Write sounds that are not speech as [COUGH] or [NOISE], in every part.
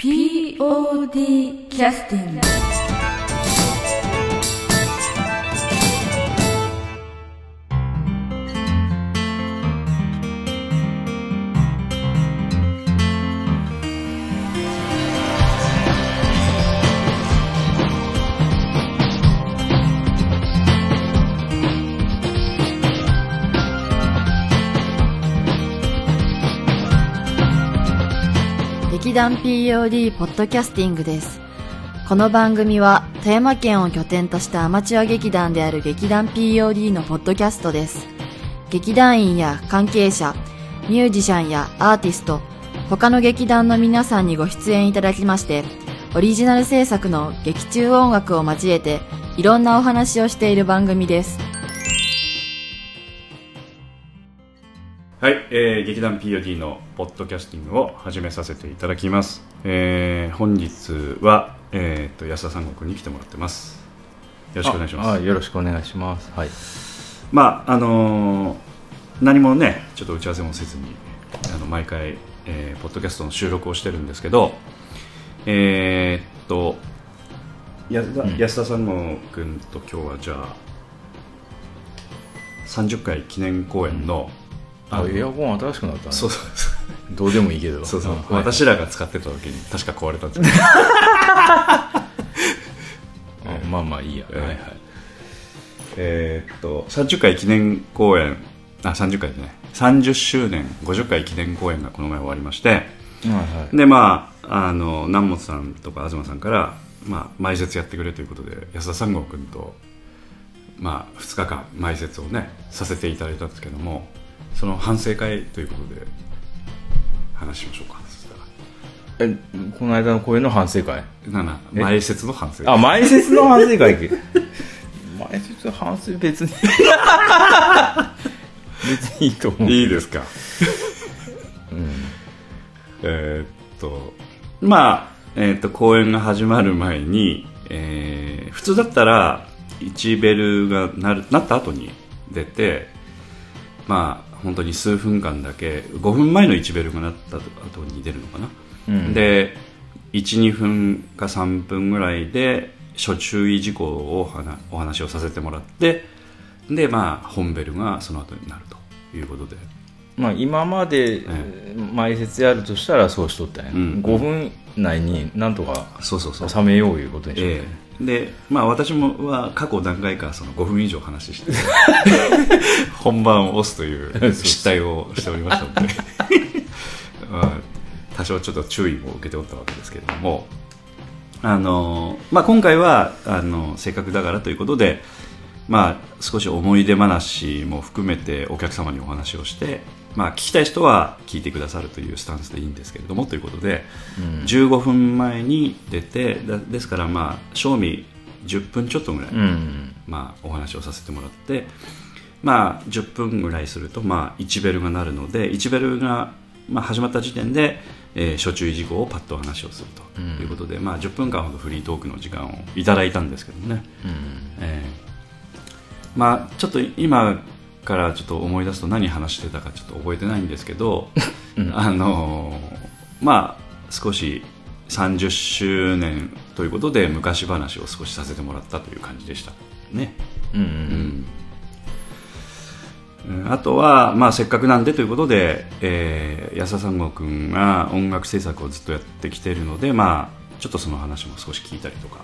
POD キャスティング劇団 POD ポッドキャスティングです。この番組は富山県を拠点としたアマチュア劇団である劇団 POD のポッドキャストです。劇団員や関係者、ミュージシャンやアーティスト、他の劇団の皆さんにご出演いただきまして、オリジナル制作の劇中音楽を交えていろんなお話をしている番組です。はい、えー、劇団 POD のポッドキャスティングを始めさせていただきます。えー、本日は、えー、と安田三国に来てもらってます。よろしくお願いします。よろしくお願いします。はい。まああのー何もねちょっと打ち合わせもせずにあの毎回、えーポッドキャストの収録をしてるんですけどえーっと安田,、うん安田三郷君と今日はじゃあ30回記念公演の,、あのエアコン新しくなったね。そうそうどうでもいいけど。そうそう、ん。はい私らが使ってた時に確か壊れたんですよあまあまあいいや。えーはいはい。えーっと30回記念公演。あ30回ですね30周年50回記念公演がこの前終わりまして。はいはい。でまああの南本さんとか東さんから、まあ、前説やってくれということで安田三郷君と、まあ、2日間前説をねさせていただいたんですけどもその反省会ということで話しましょうか。そしたえ、この間の公演の反省会？らななえ？前説の反省会。あ、前説の反省会。[LAUGHS] 前説の反省別に。[LAUGHS] 別にいいと思う。いいですか？[LAUGHS] うん。えーっとまあ、えーっと公演が始まる前に、えー普通だったら1ベルがなるなった後に出てまあ本当に数分間だけ5分前の1ベルがなった後に出るのかな、うん。で12分か3分ぐらいで諸注意事項をお話お話をさせてもらってでまあ本ベルがその後になるということで。まあ今まで前説やるとしたらそうしとったんや。うん。5分内になんとかそうそうそう。収めよういうことにしとったんや。ええでまあ私もは過去何回かその5分以上話して [LAUGHS] 本番を押すという。失態をしておりましたので [LAUGHS] まあ多少ちょっと注意も受けておったわけですけれどもあの、まあ、今回はあのせっかくだからということで、まあ、少し思い出話も含めてお客様にお話をして、まあ、聞きたい人は聞いてくださるというスタンスでいいんですけれどもということで、うん15分前に出てだですからまあ賞味10分ちょっとぐらい、うん。まあ、お話をさせてもらって、まあ、10分ぐらいすると、まあ、1ベルが鳴るので1ベルが、まあ、始まった時点で、えー、諸注意事項をパッとお話をするということで、まあ、10分間ほどフリートークの時間をいただいたんですけどね、うん。えーまあ、ちょっと今からちょっと思い出すと何話してたかちょっと覚えてないんですけど、あのーまあ少し30周年ということで昔話を少しさせてもらったという感じでしたね、うん。う。うんんうんあとは、まあ、せっかくなんでということで、えー安田三郷君が音楽制作をずっとやってきているので、まあ、ちょっとその話も少し聞いたりとか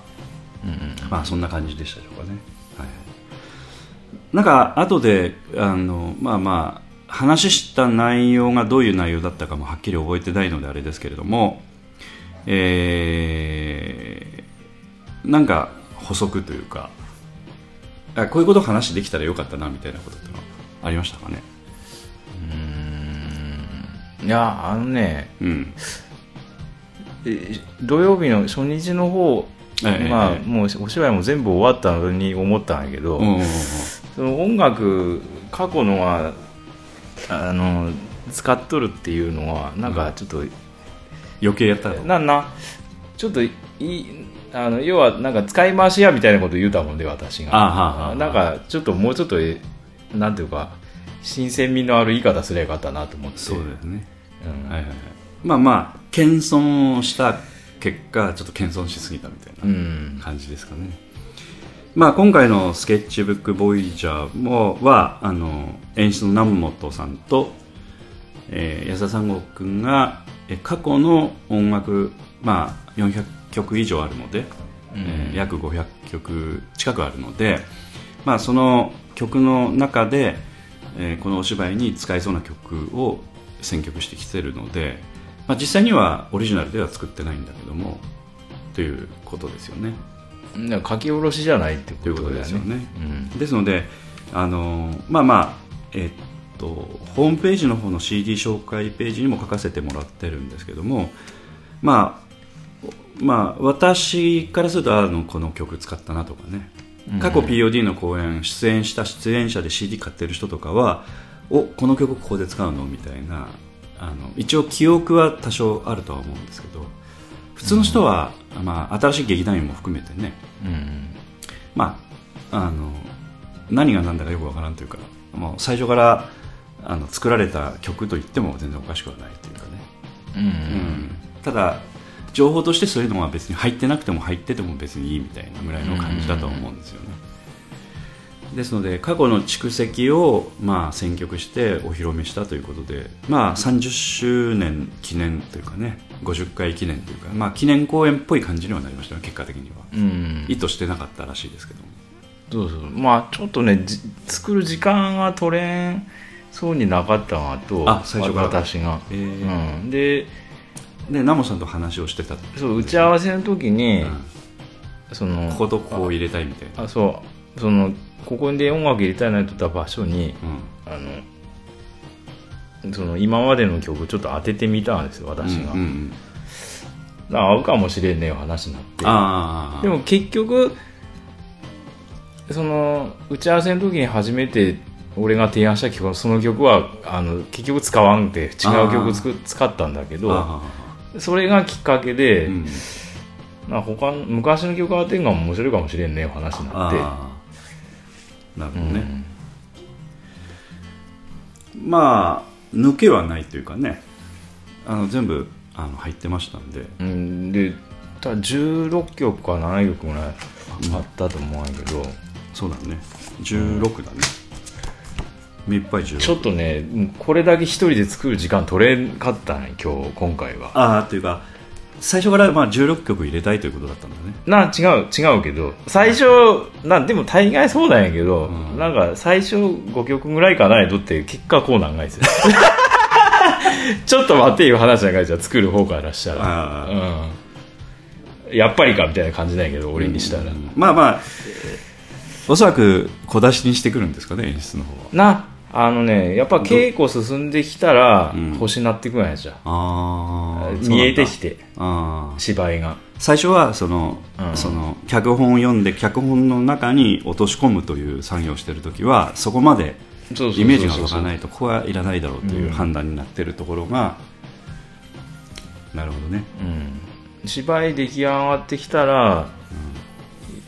うん。まあそんな感じでしたでしょうかね。はい、なんか後であのまあまあ話した内容がどういう内容だったかもはっきり覚えてないのであれですけれども、えーなんか補足というかあこういうことを話できたらよかったなみたいなことってのはありましたかね？いや、あのね、うん。え土曜日の初日の方、ええまあ、ええもうお芝居も全部終わったのに思ったんやけど、うんうんうんその音楽過去のはあの使っとるっていうのはなんかちょっと、余計やったの？なんなちょっといいあの要はなんか使い回しやみたいなこと言うたもんで私が。あはあはあなんかちょっともうちょっとえなんていうか新鮮味のある言い方すればよかったなと思って。そうですね。うん。はいはいはい、まあまあ謙遜をした結果ちょっと謙遜しすぎたみたいなうん。感じですかね、まあ、今回の「スケッチブック・ボイジャーも」はあの演出の南本さんと、えー安田三郷君がえー過去の音楽、まあ、400曲以上あるので、えー約500曲近くあるので、まあ、その曲の中で、えーこのお芝居に使えそうな曲を選曲してきてるので、まあ、実際にはオリジナルでは作ってないんだけどもということですよね。書き下ろしじゃないってということことだよねですよね。うん。ですので、あのまあまあ、えっと、ホームページの方の CD 紹介ページにも書かせてもらってるんですけども、まあ、まあ、私からするとあのこの曲使ったなとかね。過去 POD の公演出演した出演者で CD 買ってる人とかはおこの曲ここで使うのみたいなあの一応記憶は多少あるとは思うんですけど普通の人は、まあ、新しい劇団員も含めてね。うんまあ、あの何が何だかよくわからんというかもう最初からあの作られた曲と言っても全然おかしくはないというかね、うんうん。うん。ただ情報としてそういうのは別に入ってなくても入ってても別にいいみたいなぐらいの感じだと思うんですよね、ですので過去の蓄積をまあ選曲してお披露目したということで、まあ、30周年記念というかね50回記念というか、まあ、記念公演っぽい感じにはなりましたね結果的には。うん。意図してなかったらしいですけども。そうそう。まあちょっとねじ作る時間が取れんそうになかったなとあ最初から。私が、えー。うん、ででナモさんと話をしてたそう打ち合わせの時に、うん。そのこことここを入れたいみたいな。あそうそのここで音楽入れたいなと言った場所にうん。あのその今までの曲ちょっと当ててみたんですよ私が、うんうんあ合うかもしれんねえよ話になって。でも結局その打ち合わせの時に初めて俺が提案した曲その曲はあの結局使わんで違う曲つく使ったんだけどあそれがきっかけで、ーうん。まあ、他の昔の曲当てるのが面白いかもしれんねえよ話になってなるほどね、うんまあ抜けはないというかね。あの全部あの入ってましたんで。うん、でただ16曲か7曲ぐらいあったと思うんやけど、そうだね。16だね、目いっぱい16ちょっとねこれだけ一人で作る時間取れんかったね今日今回は。ああというか最初からまあ16曲入れたいということだったんだね。な違う違うけど最初なでも大概そうなんやけど、うん。なんか最初5曲ぐらいかないとって結果こうなんがいですよ。[LAUGHS] ちょっと待っていう話なんかいじゃあ作る方からしたら。あうん。やっぱりかみたいな感じなんやけど俺にしたら、まあまあおそらく小出しにしてくるんですかね演出の方は。なあのねやっぱ稽古進んできたらうん。星なってくんやじゃあ。あ見えてきて芝居が。最初はその,、うん。その脚本を読んで脚本の中に落とし込むという作業をしている時はそこまでイメージが湧かないとここはいらないだろうという判断になっているところが、なるほどね。うん、芝居出来上がってきたら、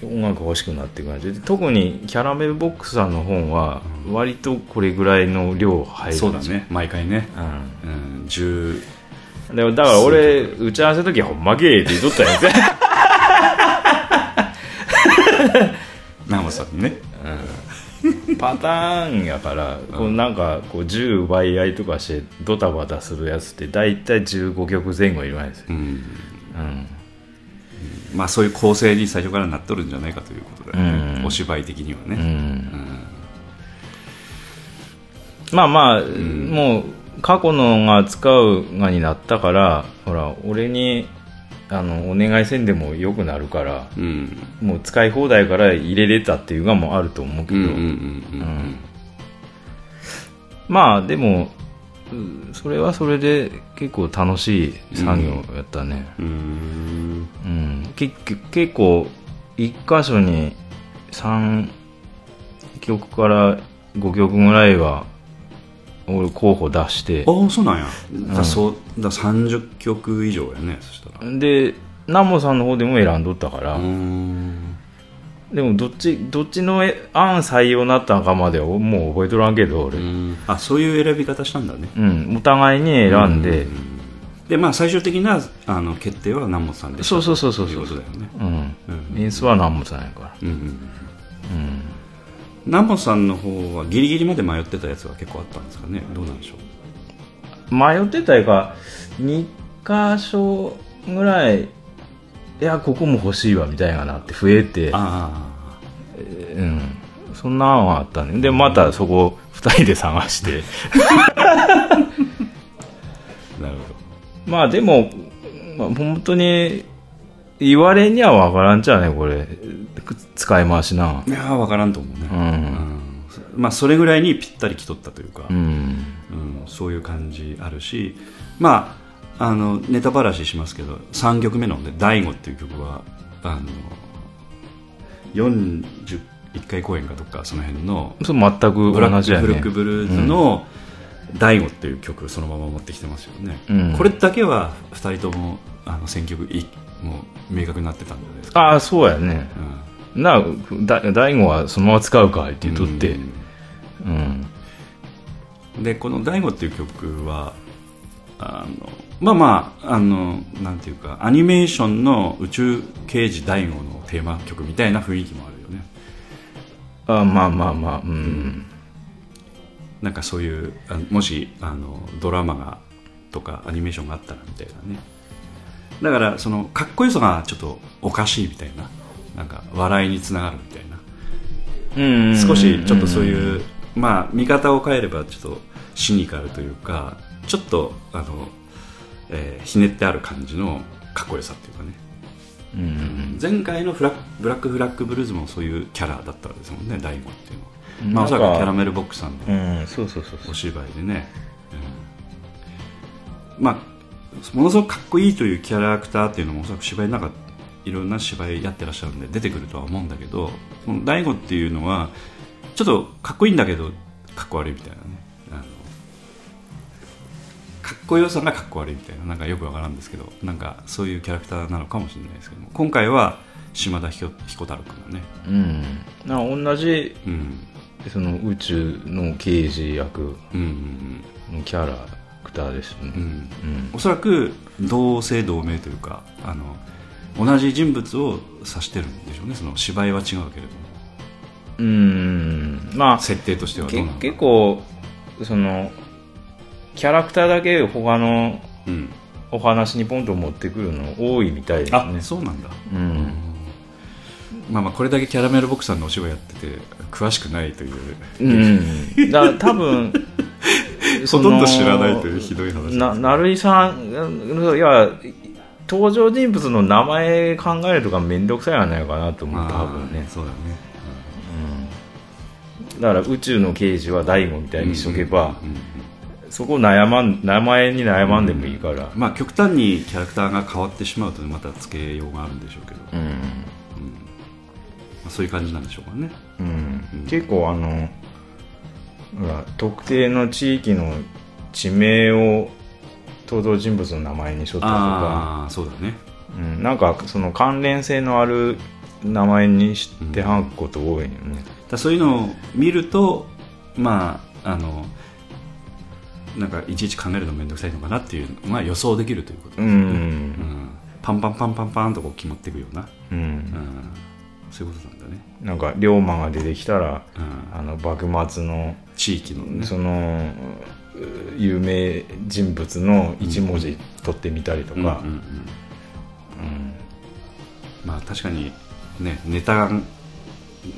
音楽欲しくなってくるで特にキャラメルボックスさんの本は割とこれぐらいの量入るそうだね。毎回ね、うん。うん、10でもだから俺打ち合わせの時はほんまけーって言っとったんやつ南本さんにねパターンやから、こうなんかこう銃奪い合いとかしてドタバタするやつって大体15曲前後いるわけですよ、うん。うんまあそういう構成に最初からなっとるんじゃないかということだよね、うん。お芝居的にはうね、ん。まあまあ、もう過去のが使うがになったからほら俺にあのお願いせんでもよくなるからうん。もう使い放題から入れれたっていうがもあると思うけど、まあでもうそれはそれで結構楽しい作業やったね、うん。うん。うん、結構一箇所に3曲から5曲ぐらいは俺候補出して。ああそうなんや、だそうだ30曲以上やねそしたら。で南モさんの方でも選んどったから、うんでもどっちどっちのえ案採用になったんかまではもう覚えとらんけど俺、うん。あそういう選び方したんだね。お互いに選んで、でまあ最終的なあの決定は南本さんでした。そうそうそうそうといそう。うことだよね。うん。うん。演出は南本さんやから。うんうんうん。南本さんの方はギリギリまで迷ってたやつが結構あったんですかね。どうなんでしょう。迷ってたいうか2箇所ぐらいいやここも欲しいわみたいななって増えてあうん。そんな案はあったね。でまたそこ2人で探して。あ [LAUGHS] なるほまあでも、まあ、本当に言われには分からんちゃうねこれ。使い回しな。どいやー分からんと思うね、うん。うん。まあそれぐらいにぴったりきとったというか、うん。うんそういう感じあるし。まああのネタばらししますけど3曲目の、ね「大悟」っていう曲はあの41回公演かどっかその辺の全く同じやねクフルックブルーズの「大悟」っていう曲をそのまま持ってきてますよね、うん。これだけは2人ともあの選曲いもう明確になってたんじゃないですか、ああそうやね。うん。なだ大悟はそのまま使うかって言っとって。うん。うん。でこの「大悟」っていう曲はあのまあまああのなんていうかアニメーションの宇宙刑事大悟のテーマ曲みたいな雰囲気もあるよね。あまあまあまあうん。なんかそういうあもしあのドラマがとかアニメーションがあったらみたいなね。だからそのかっこよさがちょっとおかしいみたいな。なんか笑いにつながるみたいな。うん。少しちょっとそういう、まあ見方を変えればちょっとシニカルというかちょっとあの、えーひねってある感じのかっこよさっていうかね。うん。うん前回のフラッブラックフラッグブルーズもそういうキャラだったわけですもんね大悟っていうのは、まあ、おそらくキャラメルボックスさんの。うんそうそうそうそう。お芝居でね、うん。まあものすごくかっこいいというキャラクターっていうのもおそらく芝居の中いろんな芝居やってらっしゃるんで出てくるとは思うんだけどこの大悟っていうのはちょっとかっこいいんだけどかっこ悪いみたいなねかっこよさがかっこ悪いみたいななんかよくわからんですけどなんかそういうキャラクターなのかもしれないですけども今回は島田彦彦太郎君がね、うん。なんか同じうん、その宇宙の刑事役うんうんのキャラクターですね。うん。うん。うんおそらく同姓同名というかあの同じ人物を指してるんでしょうね。その芝居は違うけれども。うん。まあ設定としてはどうけなのか。結構そのキャラクターだけ他のうん、お話にポンと持ってくるの多いみたいですあねそうなんだ、うん。まあまあこれだけキャラメルボックスさんのお芝居やってて詳しくないという、うん、だ多分 [LAUGHS] ほとんど知らないというひどい話な成井さんいや登場人物の名前考えるとか面倒くさいんじゃないかなと思うまあ多分ね、そうだね、うん、だから宇宙の刑事は大悟みたいにしとけば、うんうんうんそこ悩まん名前に悩まんでもいいから、まあ極端にキャラクターが変わってしまうとまた付けようがあるんでしょうけど、まうん。あ、そういう感じなんでしょうかね。うん。結構あの特定の地域の地名を登場人物の名前にしとったりとか、ああそうだね。うん、なんかその関連性のある名前にしてはくこと多いよね、だそういうのを見るとまああのなんかいちいち考えるの面倒くさいのかなっていうのが予想できるということうですよね、ん。うん。パンパンパンパンパンとこう決まっていくような、うん。うん、そういうことなんだね、なんか龍馬が出てきたらうん、あの幕末の地域のね。そのう有名人物の一文字取ってみたりとか、まあ確かにねネタが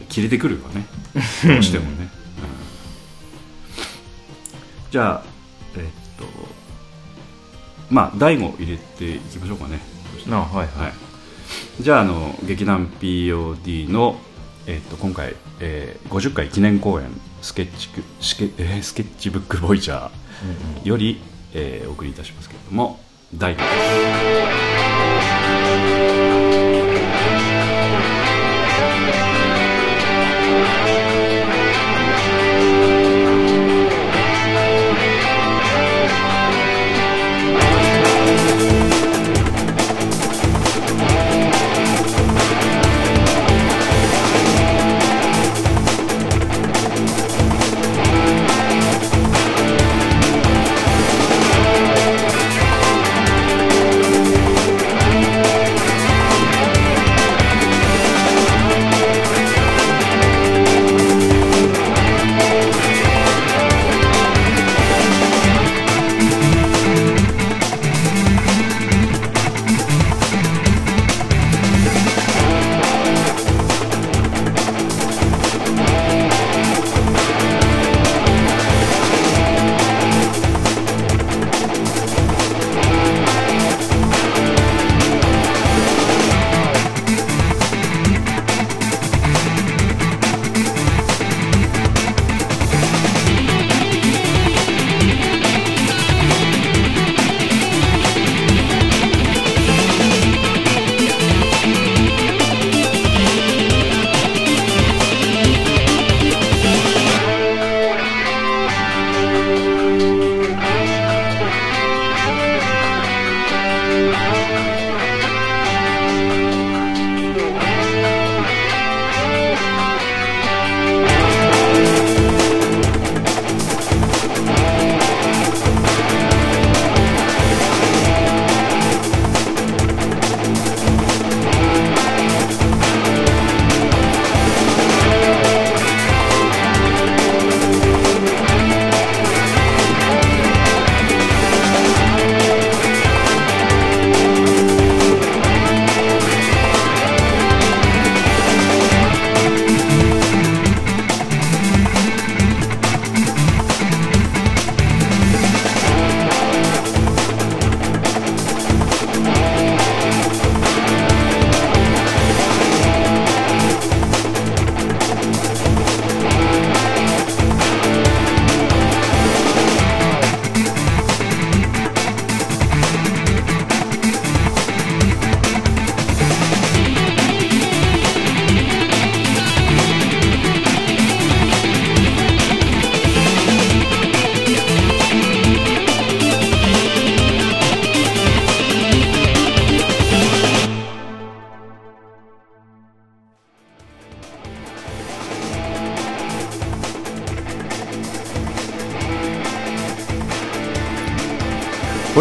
切れてくるよね。[LAUGHS] どうしてもね、うん。じゃあとまあ大悟入れていきましょうかね。なはいはい、はい、じゃああの劇団 POD の、えっと今回、えー50回記念公演スケッチクスケ、えースケッチブックボイジャーより、えーお送りいたしますけれども大悟です「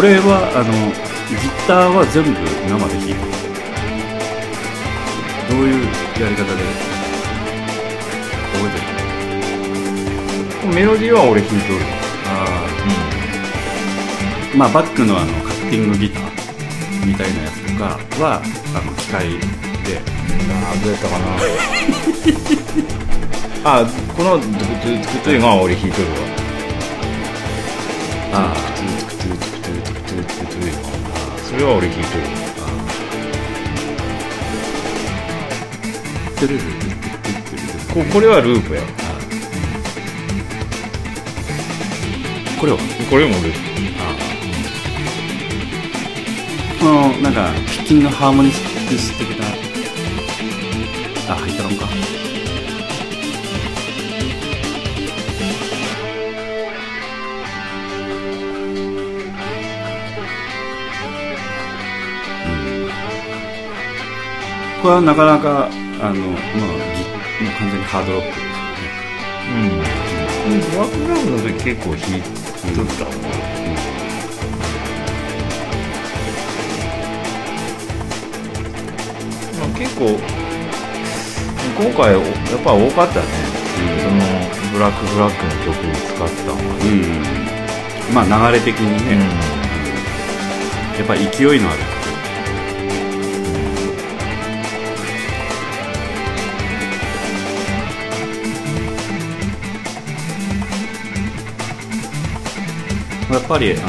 これはあのギターは全部生で弾いてるどういうやり方で？覚えてる？メロディーは俺弾いとる。ああまあバックのあのカッティングギターみたいなやつとかはあの機械で。あどうやったかな。[LAUGHS] あこのドゥクトゥトゥクトゥが俺弾いとるわ。あトれは俺弾いとるあテレレテレテレテレテレここれはループやこれはこれもループこのなんかピッキングハーモニックス的なあ入ったのか。これはなかなかあのまあぎもう完全にハードロックですよね。うん。ブラックグラブの時結構弾いとったもん。まあ、結構今回やっぱ多かったね、そのブラックブラックの曲を使ったのがうん。まあ流れ的にね、やっぱり勢いのあるやっぱりあの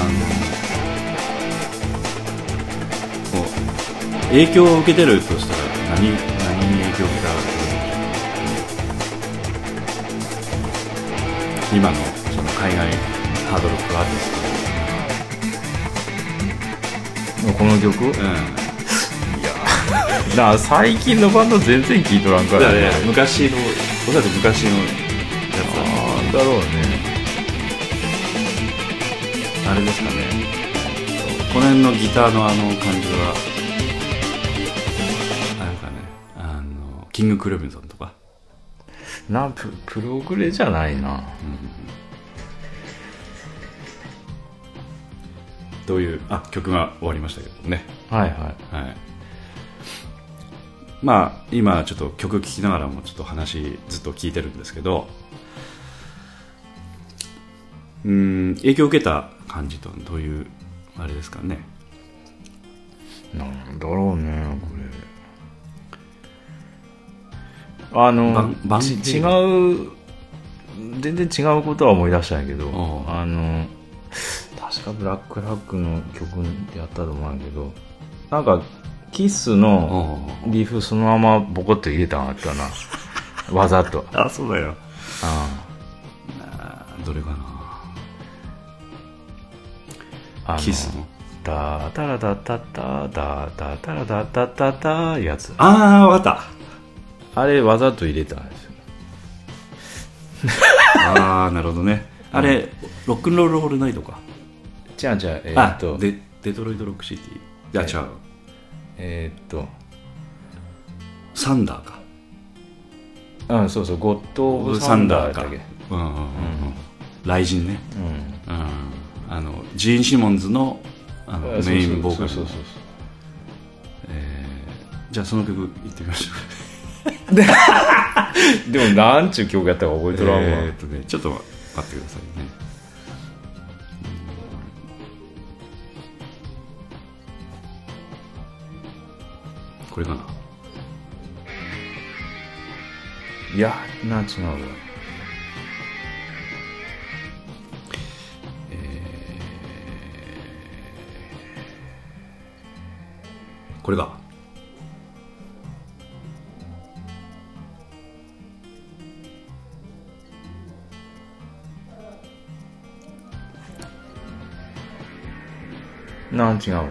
影響を受けてるとしたら何何に影響を受けた今のその海外ハードロックアーティスこの曲？いト、うん、や。なあ最近のバンド全然聴いとらんかららねね。昔のおそらく昔のやつだろうねあれですかね。この辺のギターのあの感じはあれかねあのキング・クレブンソンとか。なププログレじゃないな。どういうあ曲が終わりましたけどね。はいはい。はい。まあ今ちょっと曲聴きながらもちょっと話ずっと聞いてるんですけどうん影響を受けた感じとどういうあれですかね。なんだろうねこれ。あの違う全然違うことは思い出したんやけどあの確かブラックラックの曲やったと思うんやけどなんかキッスのおリーフそのままボコッと入れたんあったな。わざと。[LAUGHS] あそうだよ。ああ。どれかなキスのダータラダッタッタダータタラダッタッタッタやつ。ああわかった。あれわざと入れたんですよ。[LAUGHS] ああなるほどね。あれ、ロックンロールオールナイトか、じゃあじゃあえーあっとデデトロイトロックシティ。じゃあ違う。えーっと。サンダーか。うんそうそうゴッド・オブ・サンダーだっけ。うん。うんうんうん。雷神ね。うん。うんあのジーン・シモンズのあのメインボーカルじゃあその曲いってみましょう。[LAUGHS] でもなんちゅう曲やったか覚えとらんわ、えーっとねちょっと待ってくださいね。うん。これかな？いやな違うわこれかなん違うわ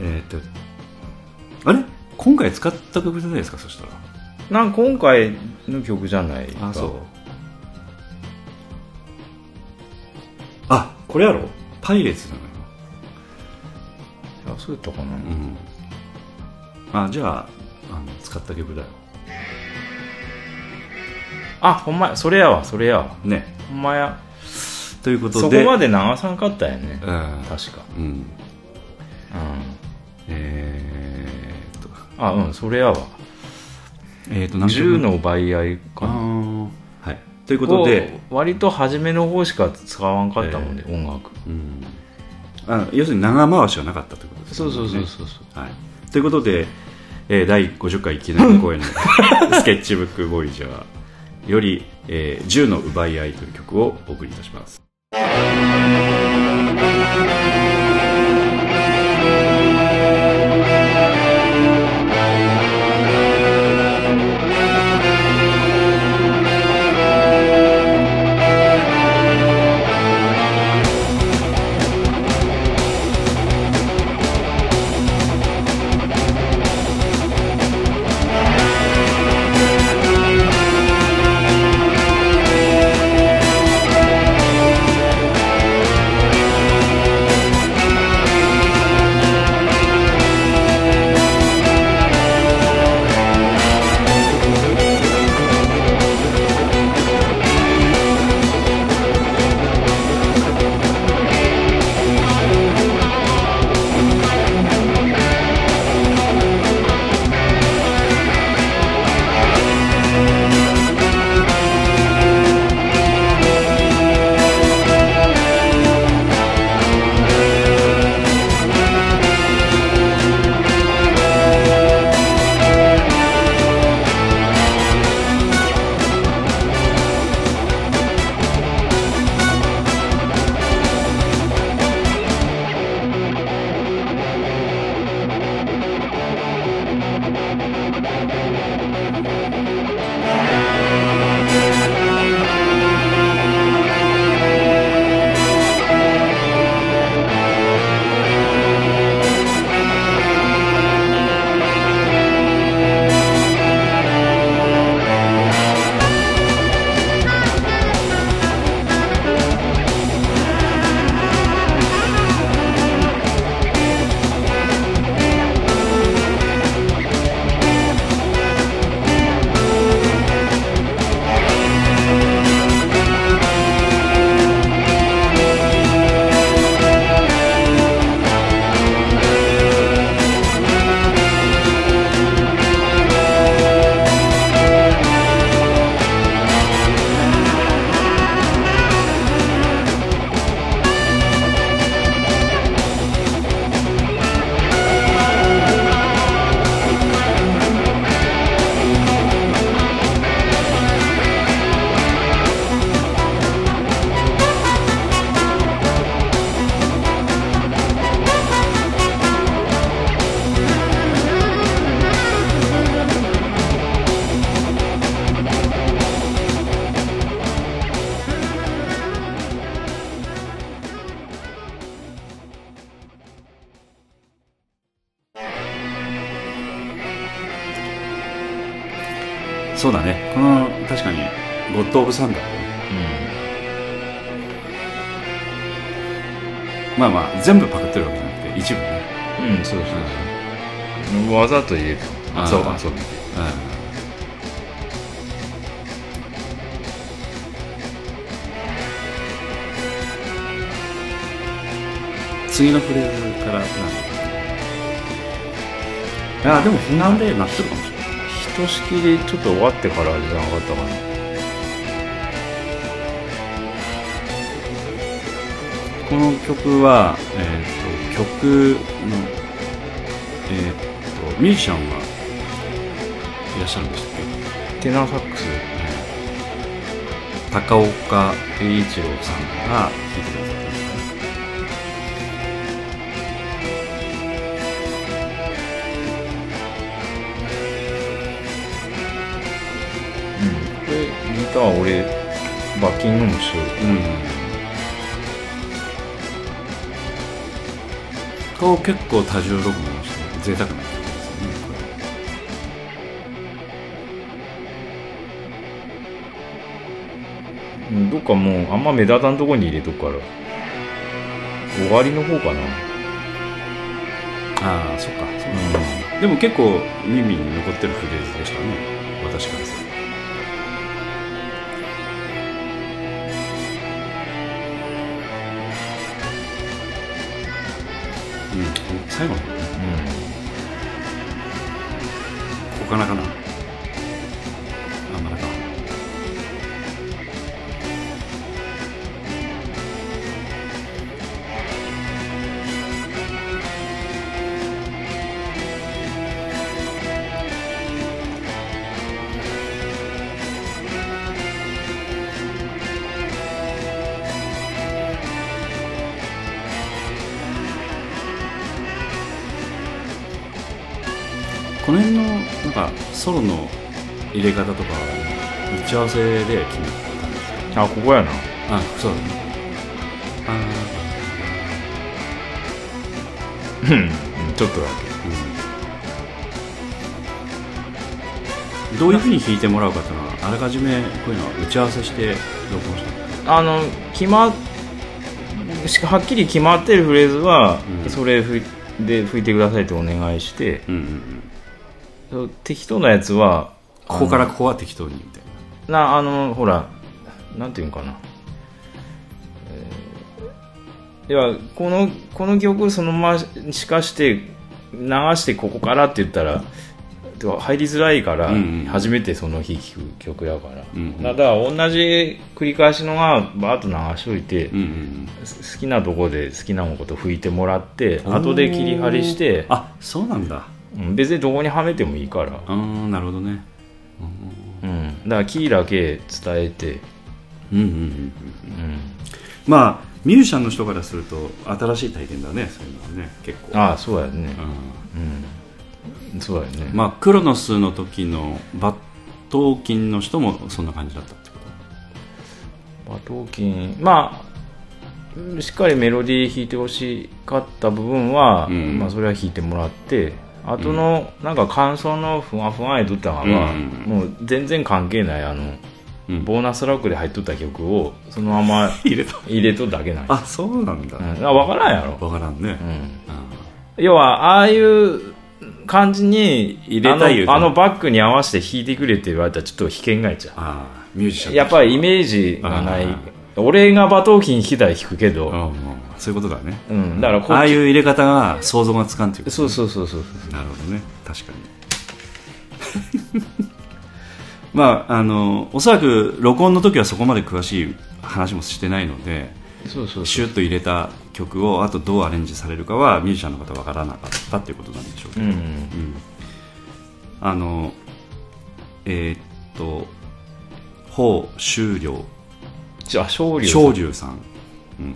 えーっとあれ？今回使った曲じゃないですか？そしたら。なんか今回の曲じゃないか。あそう。あこれやろ？パイレーツなのよ。あそうやったかな、うんあじゃああの使った曲だよ。あほんまや。それやわ。それやわ。ね。ほんまや。ということで。そこまで流さなかったよね。うん。確か。うん。うん。えーっと。あうんそれやわ。えーっと何曲？銃の奪合あかな。ーはい。ということで、割と初めの方しか使わんかったもんね、音楽。うん、あ要するに長回しはなかったということですね。そうそうそうそうそう。はい、ということで、えー第50回記念公演の [LAUGHS] スケッチブックボーイジャーより、えー銃の奪い合いという曲をお送りいたしますゴッド・オブ・サンダーだねまあまあ全部パクってるわけじゃなくて一部ね。うん、うん、そうそうそう。わざと入れたあー。そうあそう。うん次のフレーズからなんだ。あでもなんでなってるかもしれない。ひとしきりちょっと終わってからじゃなかったかなこの曲は、えー、と曲の、えー、とミュージシャンはいらっしゃるんでしたっテナーサックス。け高岡栄一郎さんが弾いてくださってます。ねうん。これギター俺バッキングもしよううんこう結構多重録音して贅沢な曲ですよねこうんどっかもうあんま目立たんとこに入れとくから。終わりの方かな。れああそっかそうでも結構耳に残ってるフレーズでしたね。私からす最後うここからか。なこの辺のなんかソロの入れ方とか打ち合わせで決めたんですよんあここやな。あそうだね。あうん。ちょっとだうん。どういうふうに弾いてもらうかっていうのはあらかじめこういうのは打ち合わせして録音したけあの決まっしかはっきり決まってるフレーズは、うん。それで吹いてくださいってお願いして。うんうんうん適当なやつはここからここは適当にみたいな。あのほらなんていうんかな、えーいやこのこの曲そのまましかして流してここからって言ったら入りづらいから、初めてその日聴く曲やから、うんうん。だから同じ繰り返しのがバーッと流しといて、なうんうん。す好きなとこで好きなこと吹いてもらってうん後で切り張りしてあそうなんだ。うん別にどこにはめてもいいから、あーなるほどね。うん、だからキーだけ伝えて、うんうんうんうんうん、まあミュージシャンの人からすると新しい体験だねそういうのはね結構。ああそうやね。うん。うん。そうやね。まあクロノスの時のバットーキンの人もそんな感じだったってこ馬頭琴まあしっかりメロディー弾いてほしかった部分は、うん。まあ、それは弾いてもらってあとの、なんか感想のふわふわえとったのは、うん。もう全然関係ないあのボーナストラックで入っとった曲をそのまま [LAUGHS] 入れた。入れとだけなんや。あそうなんだ、うん、あ分からんやろ、わからんね、うん、あ要はああいう感じに入れたいあの？あのバックに合わせて弾いてくれって言われたらちょっと弾けんがいちゃうあミュージシャンやっぱりイメージがない。あ俺が馬頭琴弾きたい弾くけど、そういうことだね、うん、だからああいう入れ方が想像がつかんっていうことそうそうそうそうなるほどね。確かに。[LAUGHS] まああのおそらく録音の時はそこまで詳しい話もしてないのでそうそうシュッと入れた曲をあとどうアレンジされるかはミュージシャンの方は分からなかったっていうことなんでしょうけど、うん。うん。あのえーっと宝終了じゃあ昇竜昇龍さん、うん、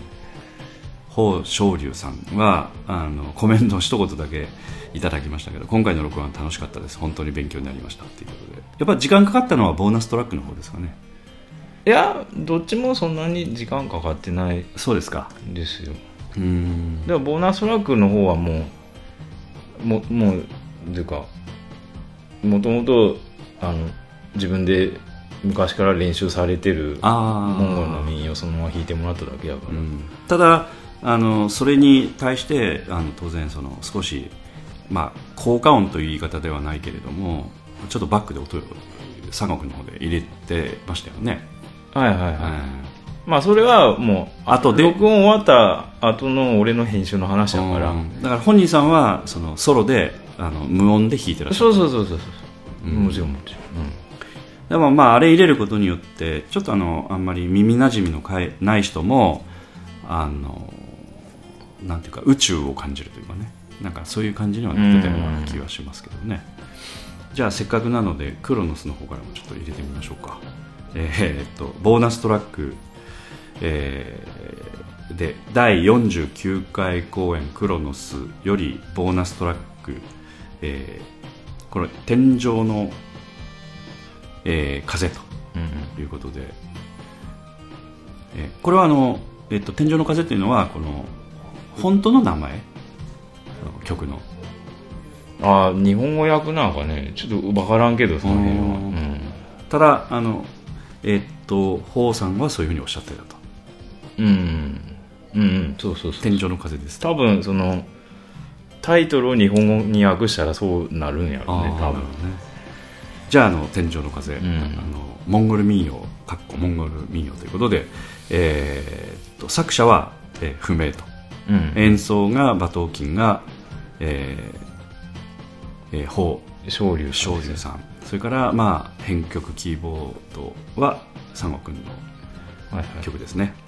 宝昇龍さんはあのコメントを一言だけいただきましたけど今回の録音は楽しかったです。本当に勉強になりましたっていうことで。やっぱ時間かかったのはボーナストラックの方ですかね。いやどっちもそんなに時間かかってないそうですか。んですよ。うーん。でもボーナストラックの方はもうももうというかもともとあの自分で昔から練習されてるあモンゴルのあ、民謡をそのまま弾いてもらっただけやから、うん、ただあのそれに対してあの当然その少し、まあ、効果音という言い方ではないけれどもちょっとバックで音を三国の方で入れてましたよね、はいはいはい、うん。まあそれはもう後で。録音終わった後の俺の編集の話だから、うん。だから本人さんはそのソロであの無音で弾いてらっしゃる。そうそうそうそうそう、う。ん。もちろんもちろん、でもまああれ入れることによってちょっとあのあんまり耳なじみのかいない人もあのなんていうか宇宙を感じるというかね。なんかそういう感じにはなってたような気はしますけどね。じゃあせっかくなのでクロノスの方からもちょっと入れてみましょうか。えーっとボーナストラック、えーで第49回公演クロノスよりボーナストラック、えーこれ天井の、えー風とうんうん。ということで、えーこれはあの、えっと天井の風というのはこの本当の名前？曲の。ああ日本語訳なんかねちょっと分からんけどその辺は、ううん。んただあのえっと宝さんはそういうふうにおっしゃってたと。うん。うんうんそうそうそう。天井の風です。と多分そのタイトルを日本語に訳したらそうなるんやろうね多分。ね。じゃああの天井の風、ん。あのモンゴル民謡かっこモンゴル民謡ということで、えーっと作者は、えー不明とうん。演奏が馬頭琴が、えーえー、法昇竜昇龍さん。それから、まあ、編曲キーボードは三悟くんのはいはい。曲ですね、じゃ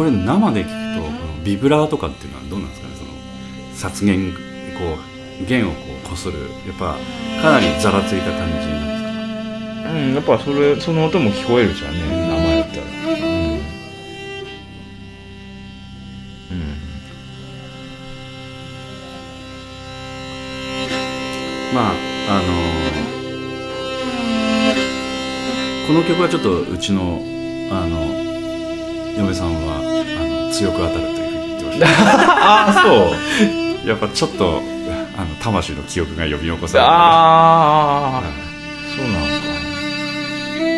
これ生で聞くとこのビブラーとかっていうのはどうなんですかね？その殺弦こう弦をこうこするやっぱかなりざらついた感じなんですか？うんやっぱそれその音も聞こえるじゃんね。生やったらうん、うん、まああのこの曲はちょっとうちのあの嫁さんは強く当たるというふうに言ってました。ああそう。やっぱちょっとあの魂の記憶が呼び起こされる。ああはいそうなのか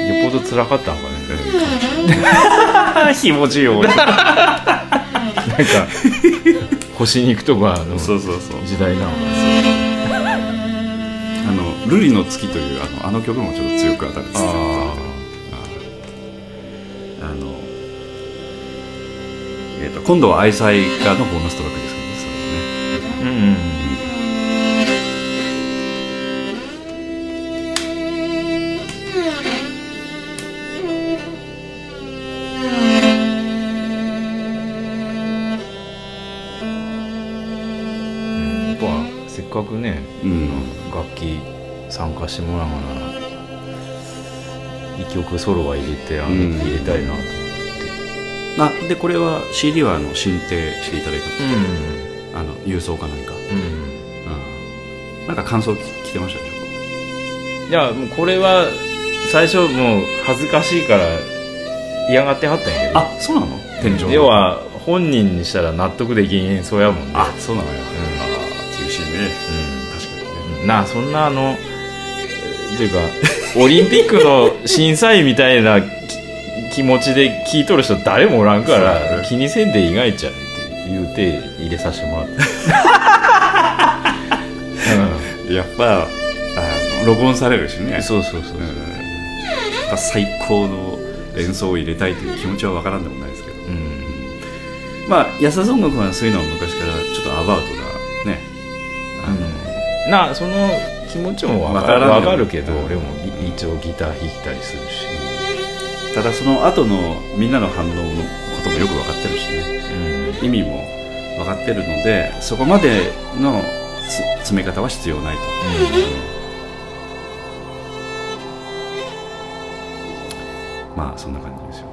よっぽど辛かったのかねひもじいよなんか星に行くとかのそうそうそう。時代なのか [LAUGHS] あの「瑠璃の月」というあのあの曲もちょっと強く当たるっつってと。今度は愛妻家のボーナストラックですけどねそれはね。うん。うん。うん。やっぱせっかくね、うん。楽器参加してもらうなら一曲ソロは入れてあの、うん。入れたいなとでこれは CD はあの申請していただいた。ん。であの郵送か何か、うん。うん、なんか感想き来てましたでしょいやもうこれは最初もう恥ずかしいから嫌がってはったんやけど。あそうなの？天井の。要は本人にしたら納得できん演奏やもんね。あそうなのよ、んあー厳しいね。確かにね。うんなあそんなあのえーっていうか [LAUGHS] オリンピックの審査員みたいなき気持ちで聞いとる人誰もおらんからね。気にせんで意外ちゃうって言うて入れさせてもらった、[LAUGHS] やっぱあの録音されるしね。うん、そうそうそう、うんやっぱ最高の演奏を入れたいという気持ちはわからんでもないですけど。うん。まあ安田音楽はそういうのは昔からちょっとアバウトなね。あの、なあその気持ちもわかるけどうん俺もぎ一応ギター弾いたりするしただその後のみんなの反応のこともよく分かってるしね。うん。意味も分かってるのでそこまでのつ詰め方は必要ないと、まあそんな感じですよね。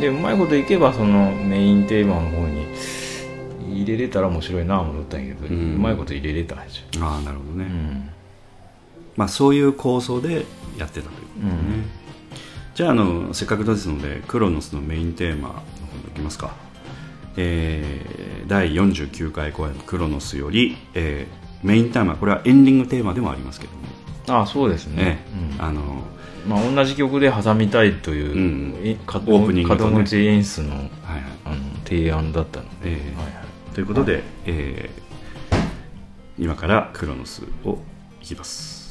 でうまいこといけばそのメインテーマの方に入れれたら面白いな思ったんやけど、ううんまいこと入れれたんでしょ、ああなるほどね、うん。まあそういう構想でやってたということですね、うんじゃああのせっかくですのでクロノスのメインテーマの方に行きますか。えー第49回公演のクロノスより、えーメインテーマこれはエンディングテーマでもありますけども。ああそうですね。ね、うん。あのまあ、同じ曲で挟みたいという、うんオープニングとね。門口演出のはいはい。あの提案だったので、ええ。はいはい、ということで、えー今からクロノスをいきます「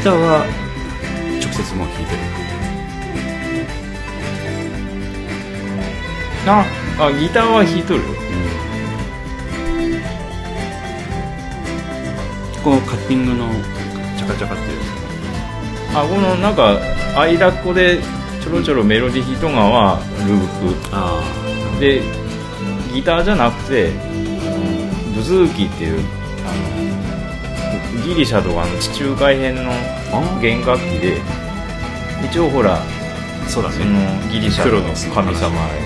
ギターは。直接もう弾いてる。ああギターは弾いとる。このカッティングのチャカチャカっていう。あこのなんか間っこでちょろちょろメロディー弾いとんがはルーあプでギターじゃなくてブズーキっていうギリシャとかの地中海編の弦楽器で一応ほらあそうだそねのギリシャの神様やから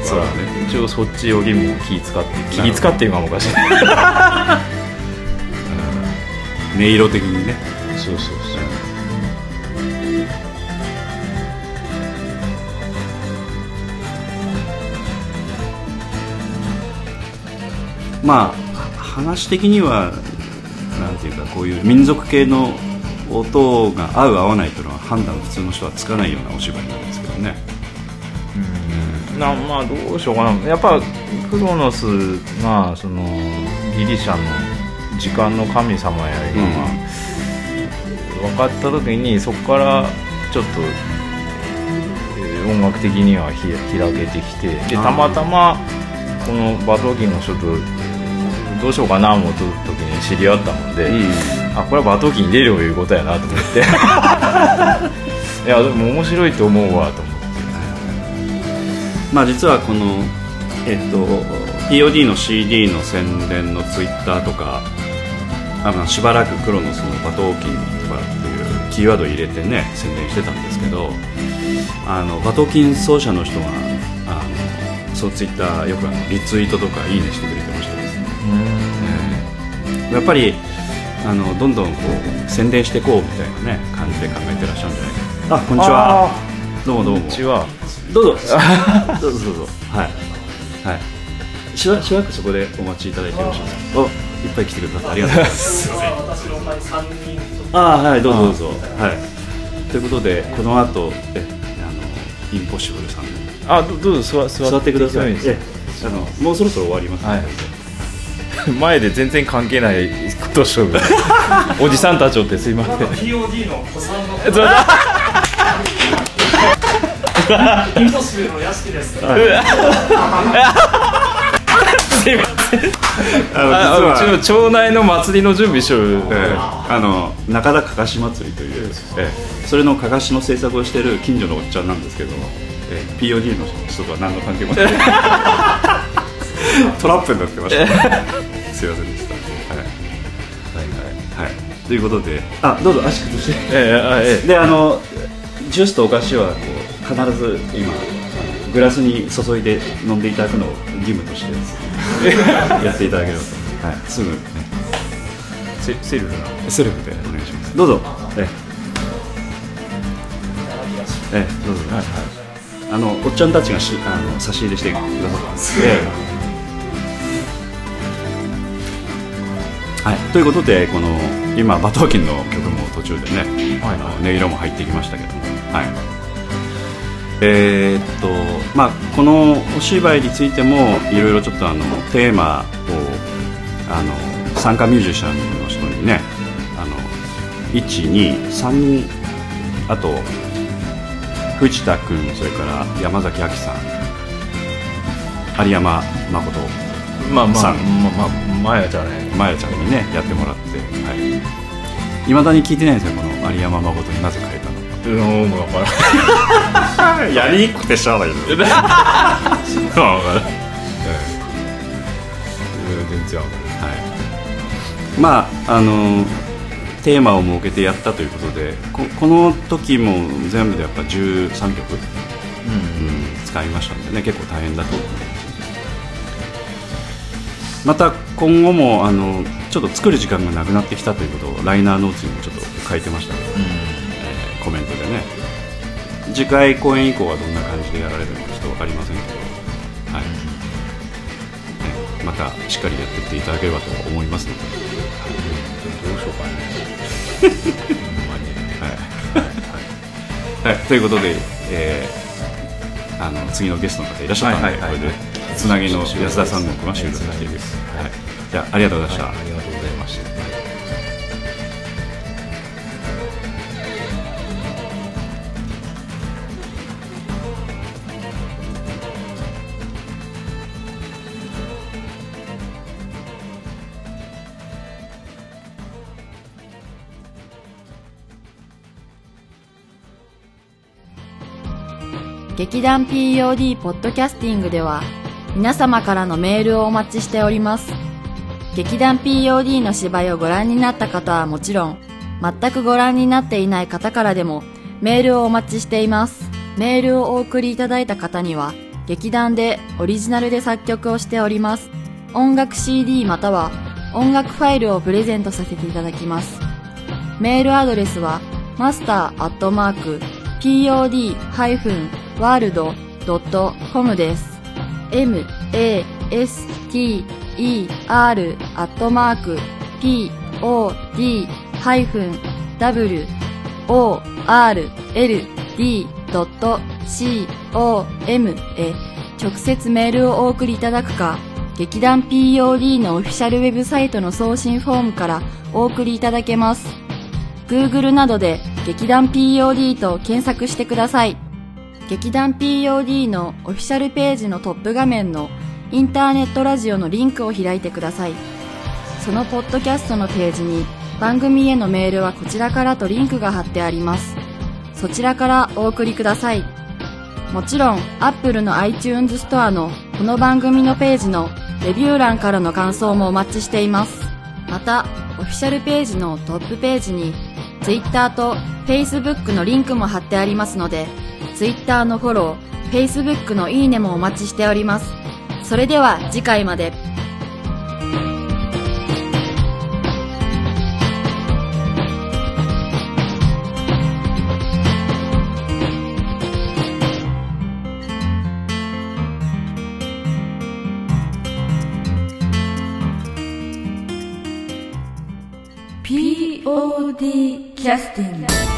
そうだね。一応そっちよりも気使って [LAUGHS] 気使っていうかもおかしい。[LAUGHS] 音色的にね。そうそうそう。まあ話的にはなんていうかこういう民族系の音が合う合わないというのは判断普通の人はつかないようなお芝居なんですけどね。なまあどうしようかな。やっぱクロノスがそのギリシャの時間の神様やいうのが分かった時にそこからちょっと、えー音楽的にはひ開けてきてでたまたまこのバトーキンの人とどうしようかな思った時に知り合ったもんで、あこれはバトーキンに出るいうことやなと思って。[LAUGHS] いやでも面白いと思うわと思って。まあ実はこのえっと POD の CD の宣伝のツイッターとかあのしばらくクロノスのバトーキンとかっていうキーワードを入れてね宣伝してたんですけどあのバトーキン奏者の人があのそのツイッターよくあのリツイートとかいいねしてくれてましたやっぱりあのどんどんこう宣伝していこうみたいなね感じで考えてらっしゃるんじゃないかな。あこんにちは。どうもどうも。こんにちはどうぞ。どうぞどうぞ。はい。はい。しばしばらくそこでお待ちいただいてよろしいですか？おいっぱい来てくださってありがとうございます。ああはいどうぞどうぞ。はい。ということでこの後えあのインポッシブルさん。あどどうぞ座座ってください。あのもうそろそろ終わりますので、はい [LAUGHS] 前で全然関係ないことしとる [LAUGHS] おじさんたちおってすいません。POD の子さんの。そうだインポッシブルの屋敷です。[LAUGHS] すいません。あの実は。あうちの町内の祭りの準備しとる、ええ。あの中田かかし祭りという、ええ。それのかかしの制作をしている近所のおっちゃんなんですけど、ええ。POD の人とは何の関係もない。トラップになってました、すいませんでした、はい。はいはい、ということで。あどうぞ足崩してええあええ。であのジュースとお菓子はこう必ず今グラスに注いで飲んでいただくのを義務として [LAUGHS] やっていただければと、はい、すぐ。ねセセルフ。なセルフで。お願いします。どうぞ。ええ。ええ。どうぞ、あのおっちゃんたちがしあの差し入れしてくださったんです、ええはい、ということでこの今バトーキンの曲も途中でね、はい。あの音色も入ってきましたけども。はい。えーっとまあこのお芝居についてもいろいろちょっとあのテーマをあの参加ミュージシャンの人にねあの123人あと藤田君それから山崎亜紀さん有山誠まあまあまあまあまやじゃないまやちゃんにねやってもらってはい。未だに聞いてないんですよこの有山誠になぜ変えたのうん分か。らんかやりにくくてしゃあない分 [LAUGHS] からん。全然分かはい、まああのテーマを設けてやったということでここの時も全部でやっぱ13曲、らん。うん、使いましたんでね結構大変だと思いますまた今後もあのちょっと作る時間がなくなってきたということをライナーノーツにもちょっと書いてましたけど、えーコメントでね。次回公演以降はどんな感じでやられるのかちょっと分かりませんけど、はい。ねまたしっかりやっていっていただければと思いますので、どうしようかね。ほんまにはい、ということで、えーあの次のゲストの方いらっしゃったので、はいはいはい。これでつなぎの安田さんのが終了させている、はい、じゃあありがとうございました、はい、ありがとうございました。劇団 POD ポッドキャスティングでは皆様からのメールをお待ちしております。劇団 POD の芝居をご覧になった方はもちろん、全くご覧になっていない方からでもメールをお待ちしています。メールをお送りいただいた方には、劇団でオリジナルで作曲をしております。音楽 CD または音楽ファイルをプレゼントさせていただきます。メールアドレスは、マスターアットマーク、pod-world.com です。M, a, s, t, e, r, アットマーク、p, o, d, ハイフン、w, o, r, l, d, ドット c, o, m へ直接メールをお送りいただくか、劇団 POD のオフィシャルウェブサイトの送信フォームからお送りいただけます。Google などで劇団 POD と検索してください。劇団 POD のオフィシャルページのトップ画面のインターネットラジオのリンクを開いてください。そのポッドキャストのページに番組へのメールはこちらからとリンクが貼ってあります。そちらからお送りください。もちろん Apple の iTunes ストアのこの番組のページのレビュー欄からの感想もお待ちしています。また、オフィシャルページのトップページに Twitter と Facebook のリンクも貼ってありますので、Twitter のフォロー、Facebook のいいねもお待ちしております。それでは次回まで。POD キャスティング